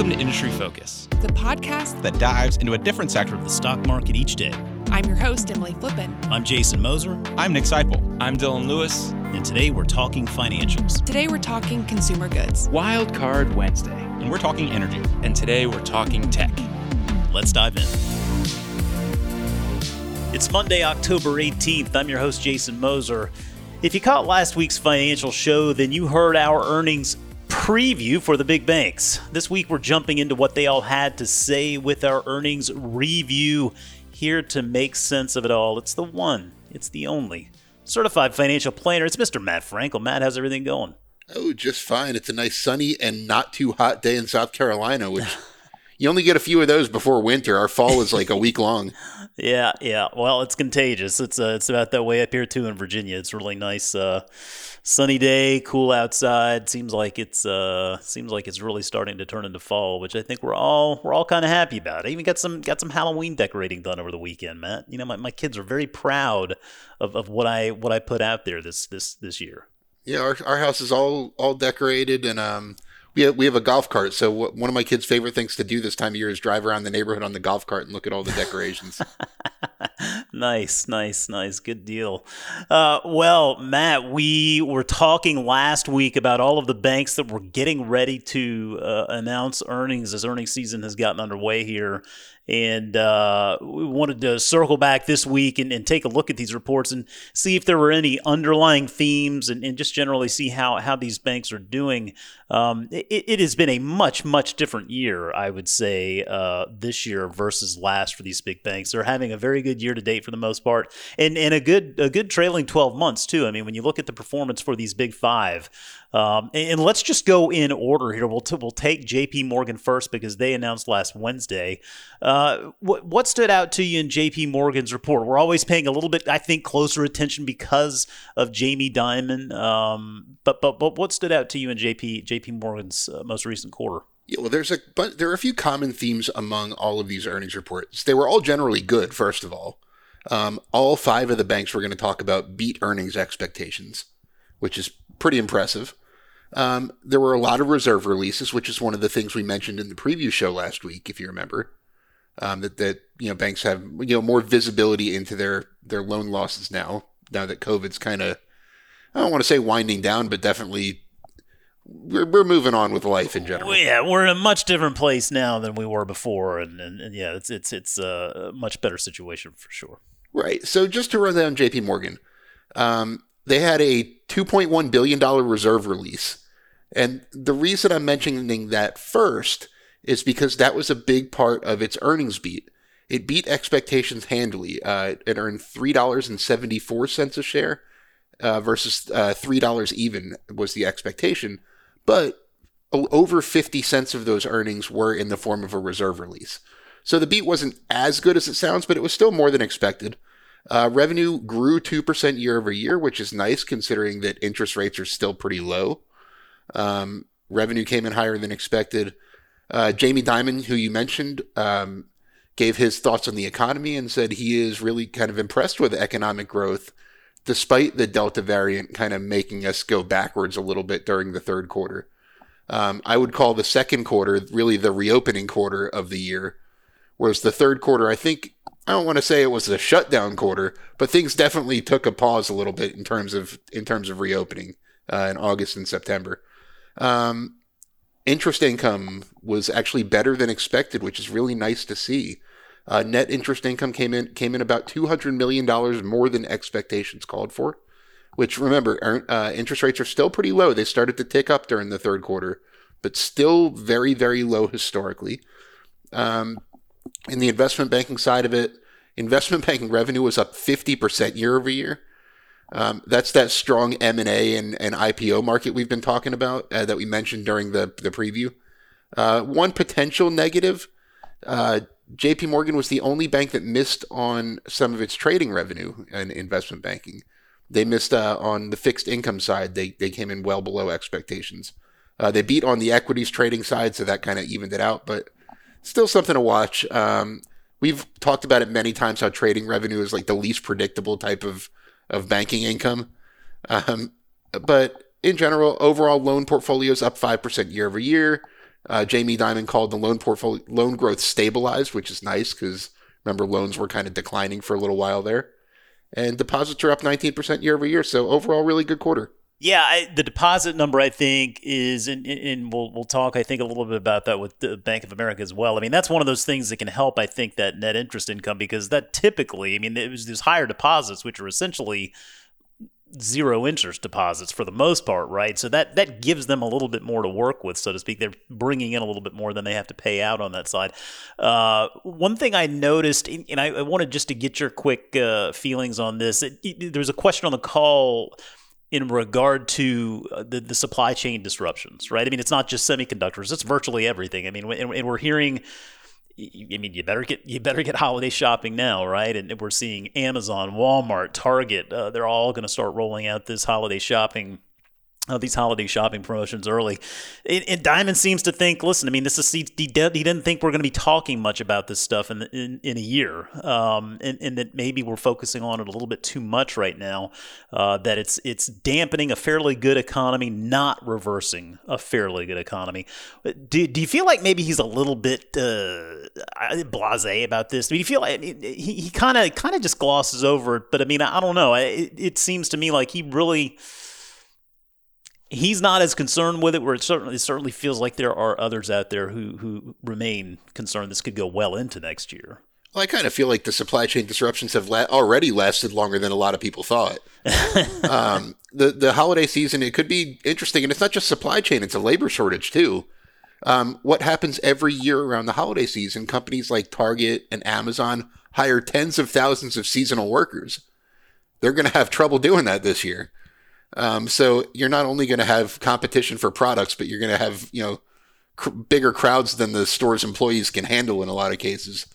Welcome to Industry Focus, the podcast that dives into a different sector of the stock market each day. I'm your host, Emily Flippen. I'm Jason Moser. I'm Nick Sciple. I'm Dylan Lewis. And today we're talking financials. Today we're talking consumer goods. Wild Card Wednesday. And we're talking energy. And today we're talking tech. Let's dive in. It's Monday, October 18th. I'm your host, Jason Moser. If you caught last week's financial show, then you heard our earnings preview for the big banks. This week, we're jumping into what they all had to say with our earnings review. Here to make sense of it all, it's the one, it's the only certified financial planner. It's Mr. Matt Frankel. Matt, how's everything going? Oh, just fine. It's a nice sunny and not too hot day in South Carolina, which you only get a few of those before winter. Our fall is like a week long. yeah, yeah. Well, it's contagious. It's uh, it's about that way up here too in Virginia. It's really nice. Uh, sunny day, cool outside. Seems like it's uh seems like it's really starting to turn into fall, which I think we're all we're all kind of happy about. I even got some got some Halloween decorating done over the weekend, Matt. You know, my, my kids are very proud of, of what I what I put out there this this this year. Yeah, our our house is all all decorated and um we have, we have a golf cart. So one of my kids' favorite things to do this time of year is drive around the neighborhood on the golf cart and look at all the decorations. nice, nice, nice. Good deal. Uh, well, Matt, we were talking last week about all of the banks that were getting ready to uh, announce earnings as earnings season has gotten underway here and uh, we wanted to circle back this week and, and, take a look at these reports and see if there were any underlying themes and, and just generally see how, how these banks are doing. Um, it, it, has been a much, much different year, I would say, uh, this year versus last for these big banks. They're having a very good year to date for the most part and, and a good a good trailing 12 months, too. I mean, when you look at the performance for these big five, um, and, and, let's just go in order here. We'll, t- we'll take JP Morgan first because they announced last Wednesday. Uh, what, what stood out to you in JP Morgan's report? We're always paying a little bit, I think, closer attention because of Jamie Dimon. Um, but, but, but what stood out to you in JP, JP Morgan's uh, most recent quarter? Yeah, well, there's a but there are a few common themes among all of these earnings reports. They were all generally good. First of all, um, all five of the banks we're going to talk about beat earnings expectations, which is pretty impressive. Um, there were a lot of reserve releases, which is one of the things we mentioned in the preview show last week, if you remember. Um, that that you know banks have you know more visibility into their their loan losses now. Now that COVID's kind of I don't want to say winding down, but definitely we're, we're moving on with life in general. Yeah, we're in a much different place now than we were before, and, and, and yeah, it's it's it's a much better situation for sure. Right. So just to run down J.P. Morgan, um, they had a 2.1 billion dollar reserve release and the reason I'm mentioning that first is because that was a big part of its earnings beat. It beat expectations handily. Uh, it earned three dollars and seventy four cents a share uh, versus uh, three dollars even was the expectation, but over fifty cents of those earnings were in the form of a reserve release. So the beat wasn't as good as it sounds, but it was still more than expected. Uh, revenue grew 2% year over year, which is nice considering that interest rates are still pretty low. Um, revenue came in higher than expected. Uh, Jamie Dimon, who you mentioned, um, gave his thoughts on the economy and said he is really kind of impressed with economic growth, despite the Delta variant kind of making us go backwards a little bit during the third quarter. Um, I would call the second quarter really the reopening quarter of the year, whereas the third quarter, I think, I don't want to say it was a shutdown quarter, but things definitely took a pause a little bit in terms of in terms of reopening uh, in August and September. Um, interest income was actually better than expected, which is really nice to see. Uh, net interest income came in came in about two hundred million dollars more than expectations called for. Which remember, uh, interest rates are still pretty low. They started to tick up during the third quarter, but still very very low historically. Um, in the investment banking side of it, investment banking revenue was up fifty percent year over year. Um, that's that strong M and A and IPO market we've been talking about uh, that we mentioned during the the preview. Uh, one potential negative: uh, J.P. Morgan was the only bank that missed on some of its trading revenue and investment banking. They missed uh, on the fixed income side; they they came in well below expectations. Uh, they beat on the equities trading side, so that kind of evened it out, but still something to watch. Um, we've talked about it many times how trading revenue is like the least predictable type of of banking income. Um, but in general, overall loan portfolios up 5% year over year. Uh, Jamie Dimon called the loan portfolio loan growth stabilized, which is nice because remember loans were kind of declining for a little while there, and deposits are up 19% year over year. So overall, really good quarter. Yeah, I, the deposit number I think is, and, and we'll we'll talk I think a little bit about that with the Bank of America as well. I mean, that's one of those things that can help I think that net interest income because that typically, I mean, it was these higher deposits which are essentially zero interest deposits for the most part, right? So that that gives them a little bit more to work with, so to speak. They're bringing in a little bit more than they have to pay out on that side. Uh, one thing I noticed, and I, I, wanted just to get your quick uh, feelings on this. It, it, there was a question on the call in regard to uh, the, the supply chain disruptions, right? I mean, it's not just semiconductors; it's virtually everything. I mean, and, and we're hearing. I mean, you better get you better get holiday shopping now, right? And we're seeing Amazon, Walmart, Target. Uh, they're all going to start rolling out this holiday shopping these holiday shopping promotions early. And, and, Dimon seems to think, listen, I mean, this is he, he, didn't think we're going to be talking much about this stuff in in, in a year, um, and, and, that maybe we're focusing on it a little bit too much right now. Uh, that it's it's dampening a fairly good economy, not reversing a fairly good economy. Do, do you feel like maybe he's a little bit uh, blasé about this? Do you feel like he kind of kind of just glosses over it? But I mean, I don't know. It, it seems to me like he really he's not as concerned with it. Where it certainly it certainly feels like there are others out there who who remain concerned this could go well into next year. Well, I kind of feel like the supply chain disruptions have la- already lasted longer than a lot of people thought. um, the the holiday season it could be interesting, and it's not just supply chain; it's a labor shortage too. Um, what happens every year around the holiday season? Companies like Target and Amazon hire tens of thousands of seasonal workers. They're going to have trouble doing that this year. Um, so you're not only going to have competition for products, but you're going to have you know cr- bigger crowds than the store's employees can handle in a lot of cases.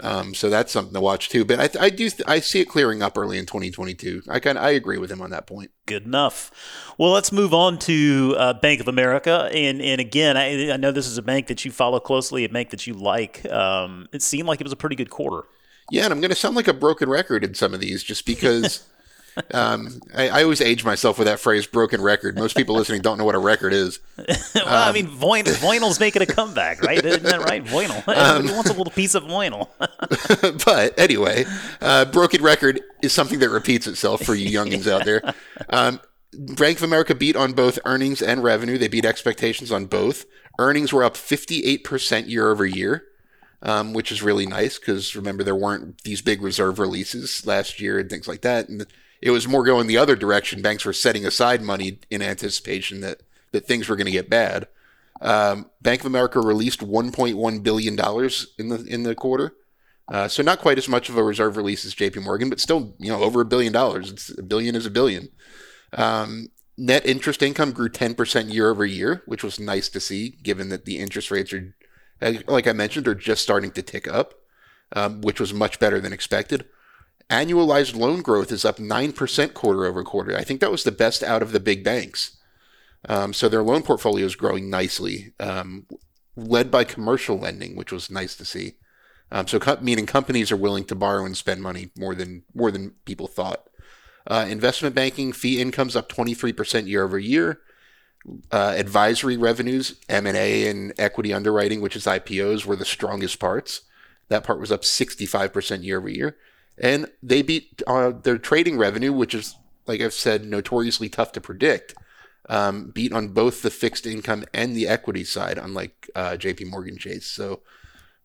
Um, so that's something to watch too. But I, I do th- I see it clearing up early in 2022. I kind I agree with him on that point. Good enough. Well, let's move on to uh, Bank of America, and and again, I, I know this is a bank that you follow closely, a bank that you like. Um, it seemed like it was a pretty good quarter. Yeah, and I'm going to sound like a broken record in some of these, just because. Um, I, I, always age myself with that phrase "broken record." Most people listening don't know what a record is. well, um, I mean, vinyl's making a comeback, right? Isn't that right? Everybody um, wants a little piece of vinyl. but anyway, uh, broken record is something that repeats itself for you youngins out there. Um, Bank of America beat on both earnings and revenue. They beat expectations on both. Earnings were up 58% year over year. Um, which is really nice because remember there weren't these big reserve releases last year and things like that. And it was more going the other direction. Banks were setting aside money in anticipation that, that things were going to get bad. Um, Bank of America released 1.1 billion dollars in the in the quarter, uh, so not quite as much of a reserve release as J.P. Morgan, but still you know over a billion dollars. It's a billion is a billion. Um, net interest income grew 10% year over year, which was nice to see, given that the interest rates are, like I mentioned, are just starting to tick up, um, which was much better than expected. Annualized loan growth is up 9% quarter over quarter. I think that was the best out of the big banks. Um, so their loan portfolio is growing nicely, um, led by commercial lending, which was nice to see. Um, so co- meaning companies are willing to borrow and spend money more than more than people thought. Uh, investment banking fee income's up 23% year over year. Uh, advisory revenues, M&A and equity underwriting, which is IPOs, were the strongest parts. That part was up 65% year over year and they beat uh, their trading revenue, which is, like I've said, notoriously tough to predict. Um, beat on both the fixed income and the equity side, unlike uh, J.P. Morgan Chase. So,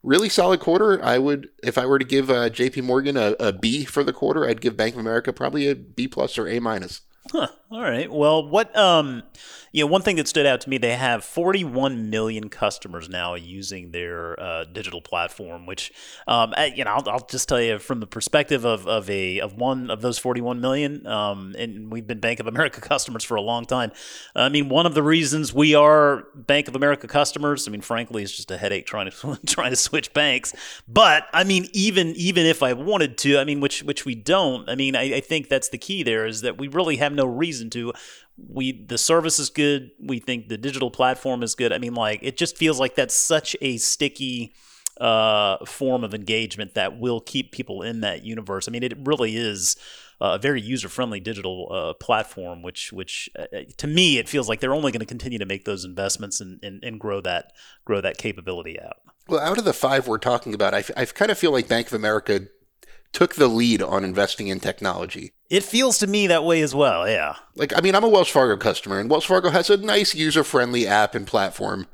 really solid quarter. I would, if I were to give uh, J.P. Morgan a, a B for the quarter, I'd give Bank of America probably a B plus or A minus. Huh. All right. Well, what um, you know, one thing that stood out to me, they have 41 million customers now using their uh, digital platform. Which, um, you know, I'll, I'll, just tell you from the perspective of, of a of one of those 41 million, um, and we've been Bank of America customers for a long time. I mean, one of the reasons we are Bank of America customers, I mean, frankly, it's just a headache trying to trying to switch banks. But I mean, even even if I wanted to, I mean, which which we don't. I mean, I, I think that's the key. There is that we really have no reason to we the service is good. We think the digital platform is good. I mean like it just feels like that's such a sticky uh, form of engagement that will keep people in that universe. I mean it really is a very user friendly digital uh, platform, which which uh, to me it feels like they're only going to continue to make those investments and, and, and grow that grow that capability out. Well, out of the five we're talking about, I, I kind of feel like Bank of America took the lead on investing in technology. It feels to me that way as well. Yeah. Like, I mean, I'm a Wells Fargo customer, and Wells Fargo has a nice user friendly app and platform.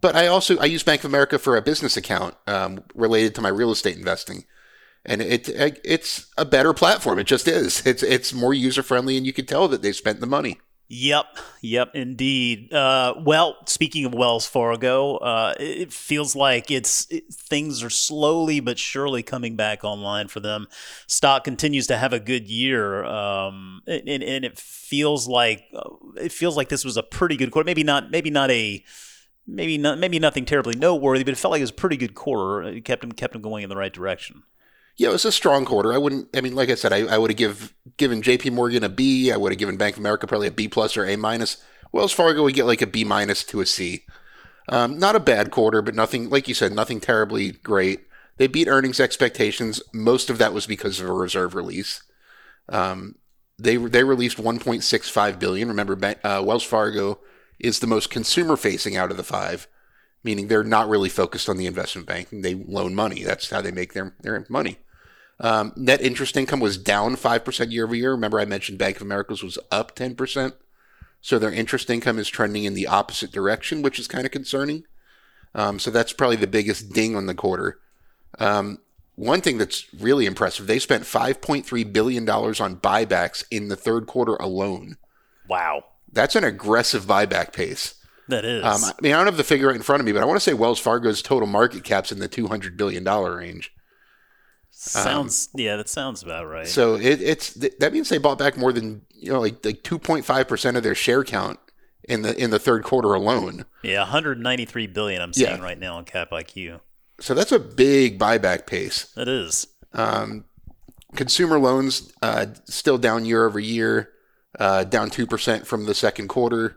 But I also I use Bank of America for a business account um, related to my real estate investing, and it it's a better platform. It just is. It's it's more user friendly, and you can tell that they spent the money. Yep, yep, indeed. Uh, well, speaking of Wells Fargo, uh, it feels like it's it, things are slowly but surely coming back online for them. Stock continues to have a good year, um, and, and it feels like uh, it feels like this was a pretty good quarter. Maybe not, maybe not a maybe not maybe nothing terribly noteworthy, but it felt like it was a pretty good quarter. It kept him kept him going in the right direction. Yeah, it was a strong quarter. I wouldn't. I mean, like I said, I, I would have give given J.P. Morgan a B. I would have given Bank of America probably a B plus or A minus. Wells Fargo would get like a B minus to a C. Um, not a bad quarter, but nothing like you said, nothing terribly great. They beat earnings expectations. Most of that was because of a reserve release. Um, they they released 1.65 billion. Remember, uh, Wells Fargo is the most consumer facing out of the five, meaning they're not really focused on the investment banking. They loan money. That's how they make their, their money. Um, net interest income was down 5% year over year. Remember, I mentioned Bank of America's was up 10%. So their interest income is trending in the opposite direction, which is kind of concerning. Um, so that's probably the biggest ding on the quarter. Um, one thing that's really impressive, they spent $5.3 billion on buybacks in the third quarter alone. Wow. That's an aggressive buyback pace. That is. Um, I mean, I don't have the figure right in front of me, but I want to say Wells Fargo's total market cap's in the two hundred billion dollar range. Sounds um, yeah, that sounds about right. So it, it's that means they bought back more than you know like like two point five percent of their share count in the in the third quarter alone. Yeah, 193 billion. I'm seeing yeah. right now on Cap IQ. So that's a big buyback pace. That is. Um, consumer loans uh, still down year over year uh, down 2% from the second quarter.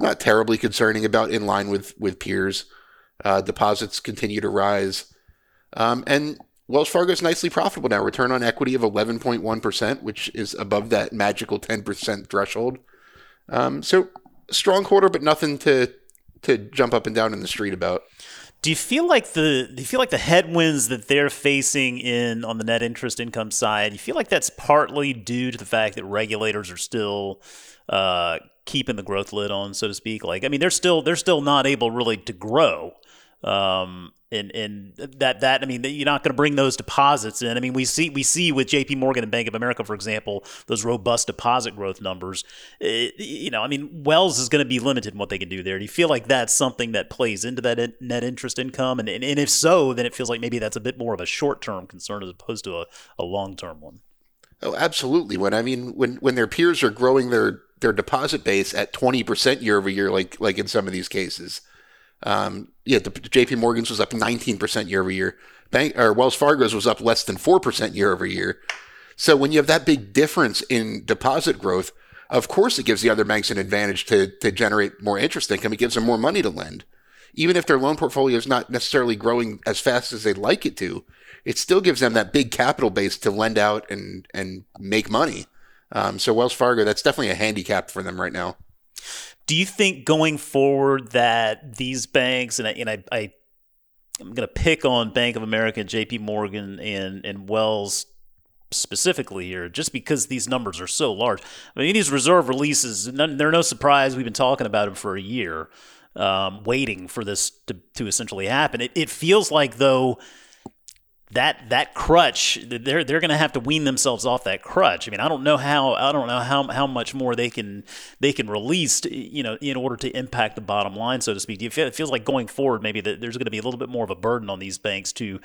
Not terribly concerning about in line with, with peers. Uh, deposits continue to rise. Um, and Wells Fargo is nicely profitable now. Return on equity of 11.1%, which is above that magical 10% threshold. Um, so strong quarter, but nothing to to jump up and down in the street about. Do you feel like the do you feel like the headwinds that they're facing in on the net interest income side? You feel like that's partly due to the fact that regulators are still uh, keeping the growth lid on, so to speak. Like, I mean, they're still they're still not able really to grow. Um, and and that that I mean you're not going to bring those deposits in. I mean we see we see with J.P. Morgan and Bank of America, for example, those robust deposit growth numbers. It, you know, I mean Wells is going to be limited in what they can do there. Do you feel like that's something that plays into that net interest income? And and, and if so, then it feels like maybe that's a bit more of a short term concern as opposed to a, a long term one. Oh, absolutely. When I mean when when their peers are growing their their deposit base at twenty percent year over year, like like in some of these cases um, yeah, the, J.P. Morgan's was up 19% year over year. Bank or Wells Fargo's was up less than 4% year over year. So when you have that big difference in deposit growth, of course it gives the other banks an advantage to to generate more interest income. It gives them more money to lend. Even if their loan portfolio is not necessarily growing as fast as they'd like it to, it still gives them that big capital base to lend out and and make money. Um, so Wells Fargo, that's definitely a handicap for them right now. Do you think going forward that these banks and I, and I, I I'm going to pick on Bank of America, J.P. Morgan, and and Wells specifically here, just because these numbers are so large. I mean, these reserve releases, they're no surprise. We've been talking about them for a year, um, waiting for this to, to essentially happen. It, it feels like, though, that that crutch they're they're going to have to wean themselves off that crutch. I mean, I don't know how I don't know how how much more they can they can release, to, you know, in order to impact the bottom line, so to speak. It feels like going forward, maybe that there's going to be a little bit more of a burden on these banks to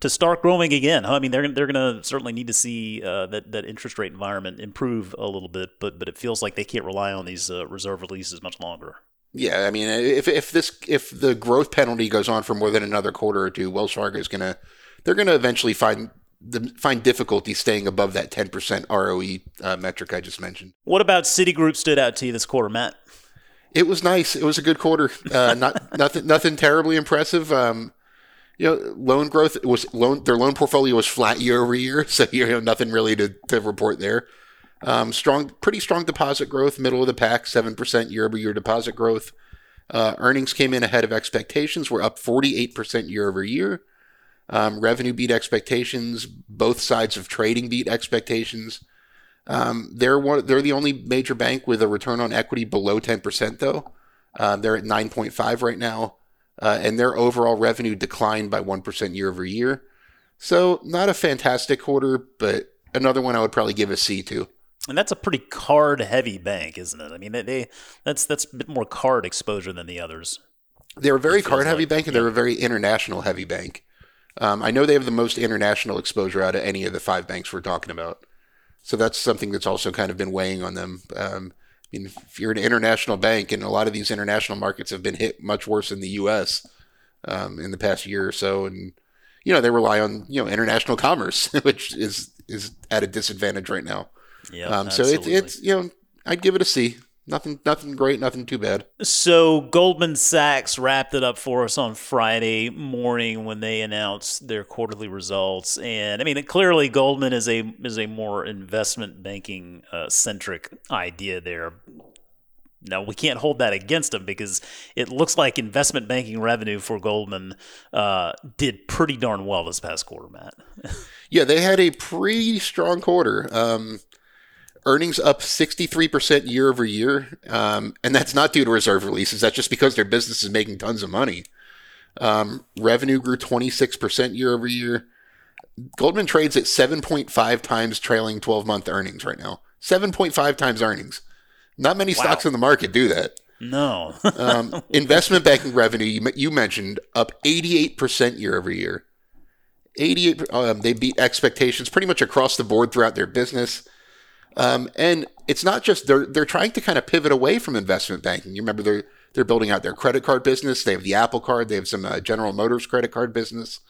to start growing again. I mean, they're they're going to certainly need to see uh, that that interest rate environment improve a little bit, but but it feels like they can't rely on these uh, reserve releases much longer. Yeah, I mean, if if this if the growth penalty goes on for more than another quarter or two, Wells Fargo is going to they're going to eventually find the, find difficulty staying above that 10% ROE uh, metric I just mentioned. What about Citigroup stood out to you this quarter, Matt? It was nice. It was a good quarter. Uh, not nothing nothing terribly impressive. Um, you know, loan growth was loan. Their loan portfolio was flat year over year, so you know nothing really to, to report there. Um, strong, pretty strong deposit growth, middle of the pack, seven percent year over year deposit growth. Uh, earnings came in ahead of expectations. We're up forty eight percent year over year. Um, revenue beat expectations. Both sides of trading beat expectations. Um, they're one. They're the only major bank with a return on equity below ten percent, though. Uh, they're at nine point five right now, uh, and their overall revenue declined by one percent year over year. So not a fantastic quarter, but another one I would probably give a C to. And that's a pretty card heavy bank, isn't it? I mean, they, they that's that's a bit more card exposure than the others. They're a very card heavy like- bank, and they're a very international heavy bank. Um, I know they have the most international exposure out of any of the five banks we're talking about. So that's something that's also kind of been weighing on them. Um, I mean, if you're an international bank, and a lot of these international markets have been hit much worse than the U.S. Um, in the past year or so, and you know they rely on you know international commerce, which is is at a disadvantage right now. Yeah. Um, so it's it's you know I'd give it a C. Nothing nothing great, nothing too bad. So Goldman Sachs wrapped it up for us on Friday morning when they announced their quarterly results, and I mean clearly Goldman is a is a more investment banking uh, centric idea there. Now we can't hold that against them because it looks like investment banking revenue for Goldman uh, did pretty darn well this past quarter, Matt. Yeah, they had a pretty strong quarter. Um, earnings up 63% year over year. Um, and that's not due to reserve releases. That's just because their business is making tons of money. Um, revenue grew 26% year over year. Goldman trades at 7.5 times trailing 12 month earnings right now. 7.5 times earnings. Not many stocks in the market do that. No, Um, investment banking revenue, you, you mentioned, up 88% year over year. 88, um, they beat expectations pretty much across the board throughout their business. Um, and it's not just they're they're trying to kind of pivot away from investment banking. You remember they're they're building out their credit card business. They have the Apple Card. They have some uh, General Motors credit card business.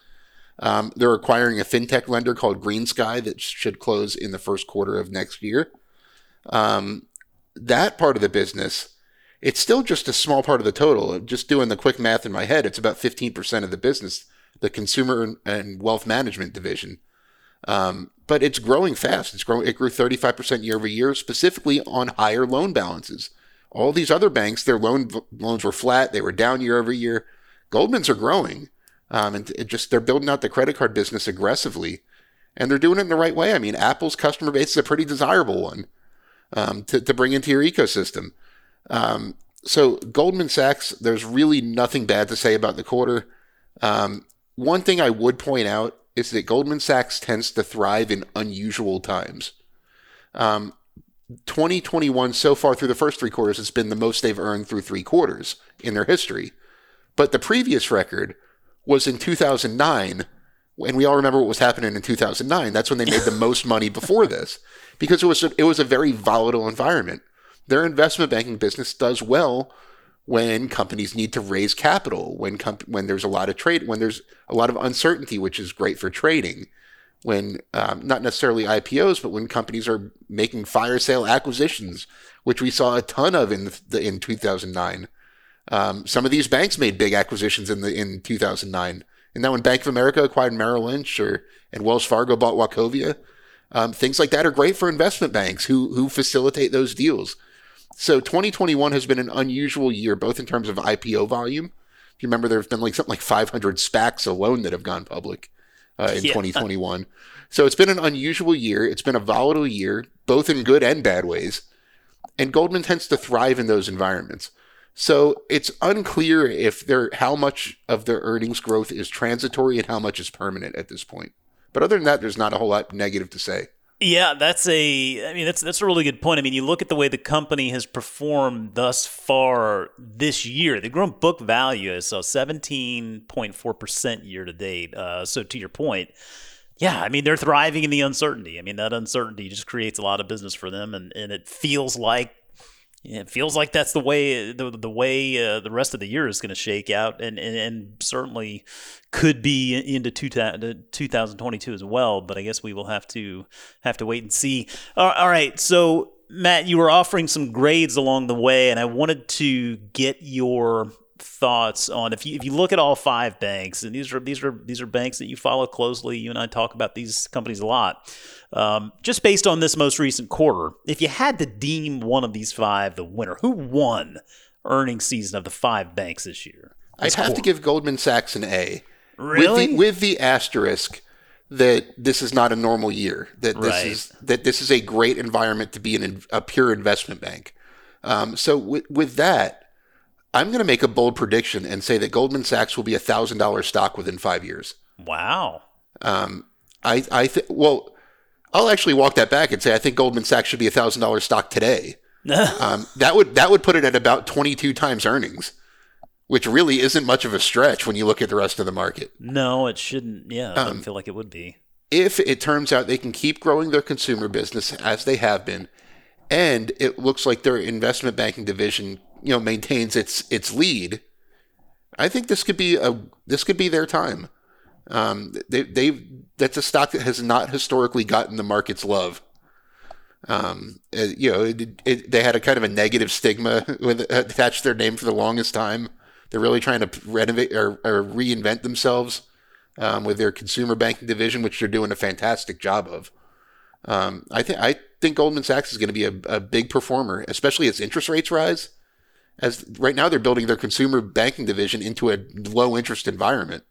Um, they're acquiring a fintech lender called GreenSky that should close in the first quarter of next year. Um, that part of the business, it's still just a small part of the total. Just doing the quick math in my head, it's about 15% of the business, the consumer and wealth management division. Um, but it's growing fast. It's growing. It grew 35% year over year, specifically on higher loan balances. All these other banks, their loan loans were flat. They were down year over year. Goldman's are growing, um, and just they're building out the credit card business aggressively, and they're doing it in the right way. I mean, Apple's customer base is a pretty desirable one um, to to bring into your ecosystem. Um, so Goldman Sachs, there's really nothing bad to say about the quarter. Um, one thing I would point out is that Goldman Sachs tends to thrive in unusual times. Um, 2021 so far through the first three quarters has been the most they've earned through three quarters in their history. But the previous record was in 2009, and we all remember what was happening in 2009. That's when they made the most money before this, because it was a, it was a very volatile environment. Their investment banking business does well when companies need to raise capital, when comp- when there's a lot of trade, when there's a lot of uncertainty, which is great for trading. When um, not necessarily IPOs, but when companies are making fire sale acquisitions, which we saw a ton of in the, in 2009. Um, some of these banks made big acquisitions in the in 2009. And that when Bank of America acquired Merrill Lynch or and Wells Fargo bought Wachovia, um, things like that are great for investment banks who who facilitate those deals. So 2021 has been an unusual year, both in terms of IPO volume. If you remember, there have been like something like 500 SPACs alone that have gone public uh, in Yeah. 2021. So it's been an unusual year. It's been a volatile year, both in good and bad ways. And Goldman tends to thrive in those environments. So it's unclear if there how much of their earnings growth is transitory and how much is permanent at this point. But other than that, there's not a whole lot negative to say. Yeah, that's a. I mean, that's that's a really good point. I mean, you look at the way the company has performed thus far this year. They've grown book value, so seventeen point four percent year to date. Uh, so to your point, yeah, I mean they're thriving in the uncertainty. I mean that uncertainty just creates a lot of business for them, and, and it feels like it feels like that's the way the, the way uh, the rest of the year is going to shake out, and, and and certainly could be into two 2022 as well. But I guess we will have to have to wait and see. All all right, so Matt, you were offering some grades along the way, and I wanted to get your thoughts on if you if you look at all five banks, and these are these are these are banks that you follow closely. You and I talk about these companies a lot. Um, just based on this most recent quarter, if you had to deem one of these five the winner, who won earnings season of the five banks this year? I'd This have to give Goldman Sachs an A. Really? With the, with the asterisk that this is not a normal year. That this Right. is that this is a great environment to be an, a pure investment bank. Um, so with, with that, I'm going to make a bold prediction and say that Goldman Sachs will be a thousand dollar stock within five years. wow. Um, I I think well, I'll actually walk that back and say I think Goldman Sachs should be a thousand dollar stock today. Um, that would that would put it at about 22 times earnings, which really isn't much of a stretch when you look at the rest of the market. no, it shouldn't. Yeah, it Um, doesn't feel like it would be. If it turns out they can keep growing their consumer business as they have been, and it looks like their investment banking division, you know, maintains its its lead, I think this could be a this could be their time. Um, they they that's a stock that has not historically gotten the market's love. Um, uh, you know, it, it, they had a kind of a negative stigma with attached to their name for the longest time. They're really trying to renovate or, or reinvent themselves um, with their consumer banking division, which they're doing a fantastic job of. Um, I think I think Goldman Sachs is going to be a, a big performer, especially as interest rates rise. As right now, they're building their consumer banking division into a low interest environment.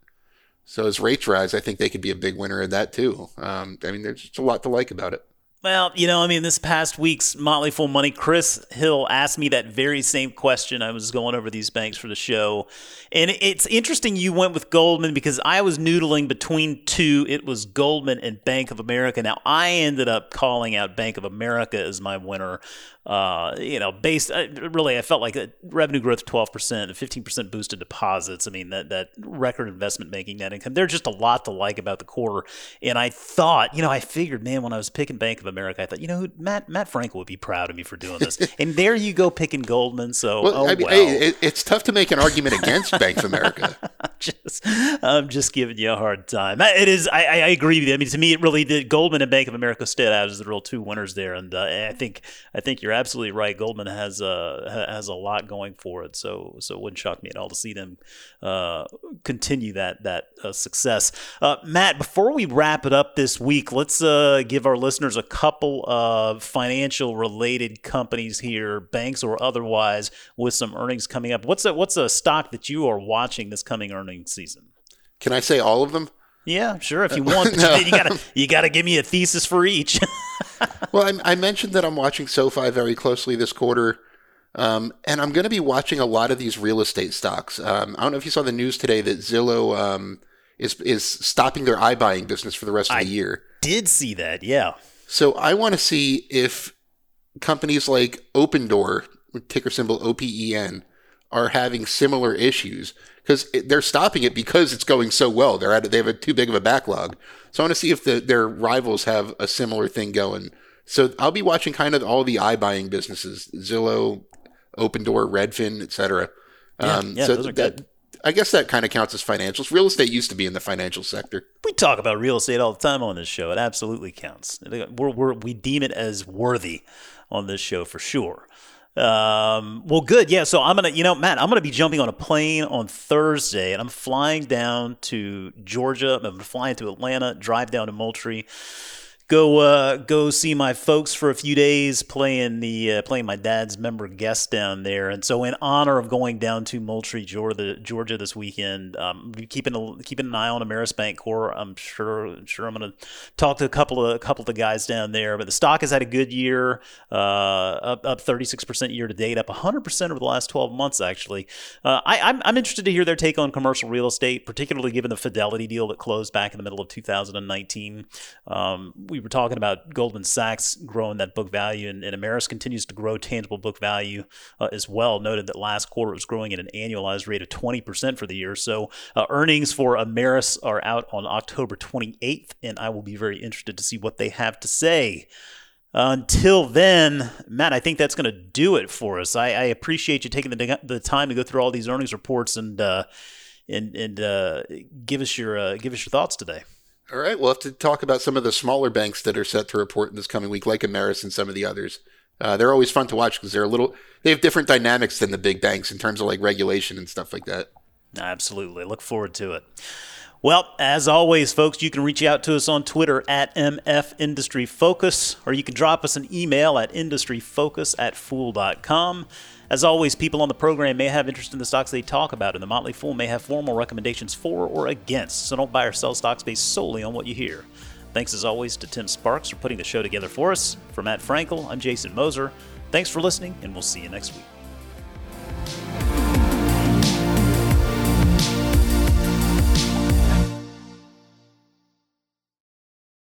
So as rates rise, I think they could be a big winner in that too. Um, I mean, there's just a lot to like about it. Well, you know, I mean, this past week's Motley Fool Money, Chris Hill asked me that very same question. I was going over these banks for the show. And it's interesting you went with Goldman because I was noodling between two. It was Goldman and Bank of America. Now, I ended up calling out Bank of America as my winner. Uh, you know, based uh, really, I felt like revenue growth 12%, a 15% boost in deposits. I mean, that, that record investment banking net income. There's just a lot to like about the quarter. And I thought, you know, I figured, man, when I was picking Bank of America, I thought, you know, Matt Matt Frankel would be proud of me for doing this. and there you go, picking Goldman. So, Well, oh I mean, well. hey, it, it's tough to make an argument against Bank of America. just, I'm just giving you a hard time. It is. I, I I agree with you. I mean, to me, it really did. Goldman and Bank of America stood out as the real two winners there, and uh, I think I think you're absolutely right. Goldman has ha- has a lot going for it, so so it wouldn't shock me at all to see them uh, continue that that uh, success. Uh, Matt, before we wrap it up this week, let's uh, give our listeners a couple of financial related companies here, banks or otherwise, with some earnings coming up. What's a what's a stock that you are watching this coming earnings season? Can I say all of them? Yeah, sure. If you want, No. you, you gotta you gotta give me a thesis for each. Well, I, I mentioned that I'm watching SoFi very closely this quarter, um, and I'm going to be watching a lot of these real estate stocks. Um, I don't know if you saw the news today that Zillow um, is is stopping their iBuying business for the rest of I- the year. Did see that? Yeah. So I want to see if companies like Opendoor, ticker symbol OPEN, are having similar issues because they're stopping it because it's going so well. They're at they have a too big of a backlog. So I want to see if the, their rivals have a similar thing going. So I'll be watching kind of all the iBuying businesses: Zillow, Opendoor, Redfin, etc. Yeah, um, yeah, so those are that good. I guess that kind of counts as financials. Real estate used to be in the financial sector. We talk about real estate all the time on this show. It absolutely counts. We're, we're, we deem it as worthy on this show for sure. Um, well, good. Yeah. So I'm gonna, you know, Matt, I'm gonna be jumping on a plane on Thursday, and I'm flying down to Georgia. I'm flying to Atlanta, drive down to Moultrie, go uh, go see my folks for a few days, playing the uh, playing my dad's member guest down there. And so, in honor of going down to Moultrie, Georgia, Georgia this weekend, um, keeping a, keeping an eye on Ameris Bancorp. I'm sure sure I'm to talk to a couple of a couple of the guys down there. But the stock has had a good year, uh, up up 36 percent year to date, up 100 percent over the last 12 months. Actually, uh, I, I'm I'm interested to hear their take on commercial real estate, particularly given the Fidelity deal that closed back in the middle of 2019. Um, we were talking about Goldman Sachs growing that book value, and, and Ameris continues to grow tangible book value uh, as well. Noted that last quarter was growing at an annualized rate of 20% for the year. So uh, earnings for Ameris are out on October 28th, and I will be very interested to see what they have to say. Until then, Matt, I think that's going to do it for us. I, I appreciate you taking the, the time to go through all these earnings reports and uh, and and uh, give us your uh, give us your thoughts today. All right, we'll have to talk about some of the smaller banks that are set to report in this coming week, like Ameris and some of the others. Uh, they're always fun to watch because they're a little. They have different dynamics than the big banks in terms of like regulation and stuff like that. Absolutely. Look forward to it. Well, as always, folks, you can reach out to us on Twitter at MF Industry Focus, or you can drop us an email at industryfocus at fool.com. As always, people on the program may have interest in the stocks they talk about, and the Motley Fool may have formal recommendations for or against, so don't buy or sell stocks based solely on what you hear. Thanks as always to Tim Sparks for putting the show together for us. For Matt Frankel, I'm Jason Moser. Thanks for listening, and we'll see you next week.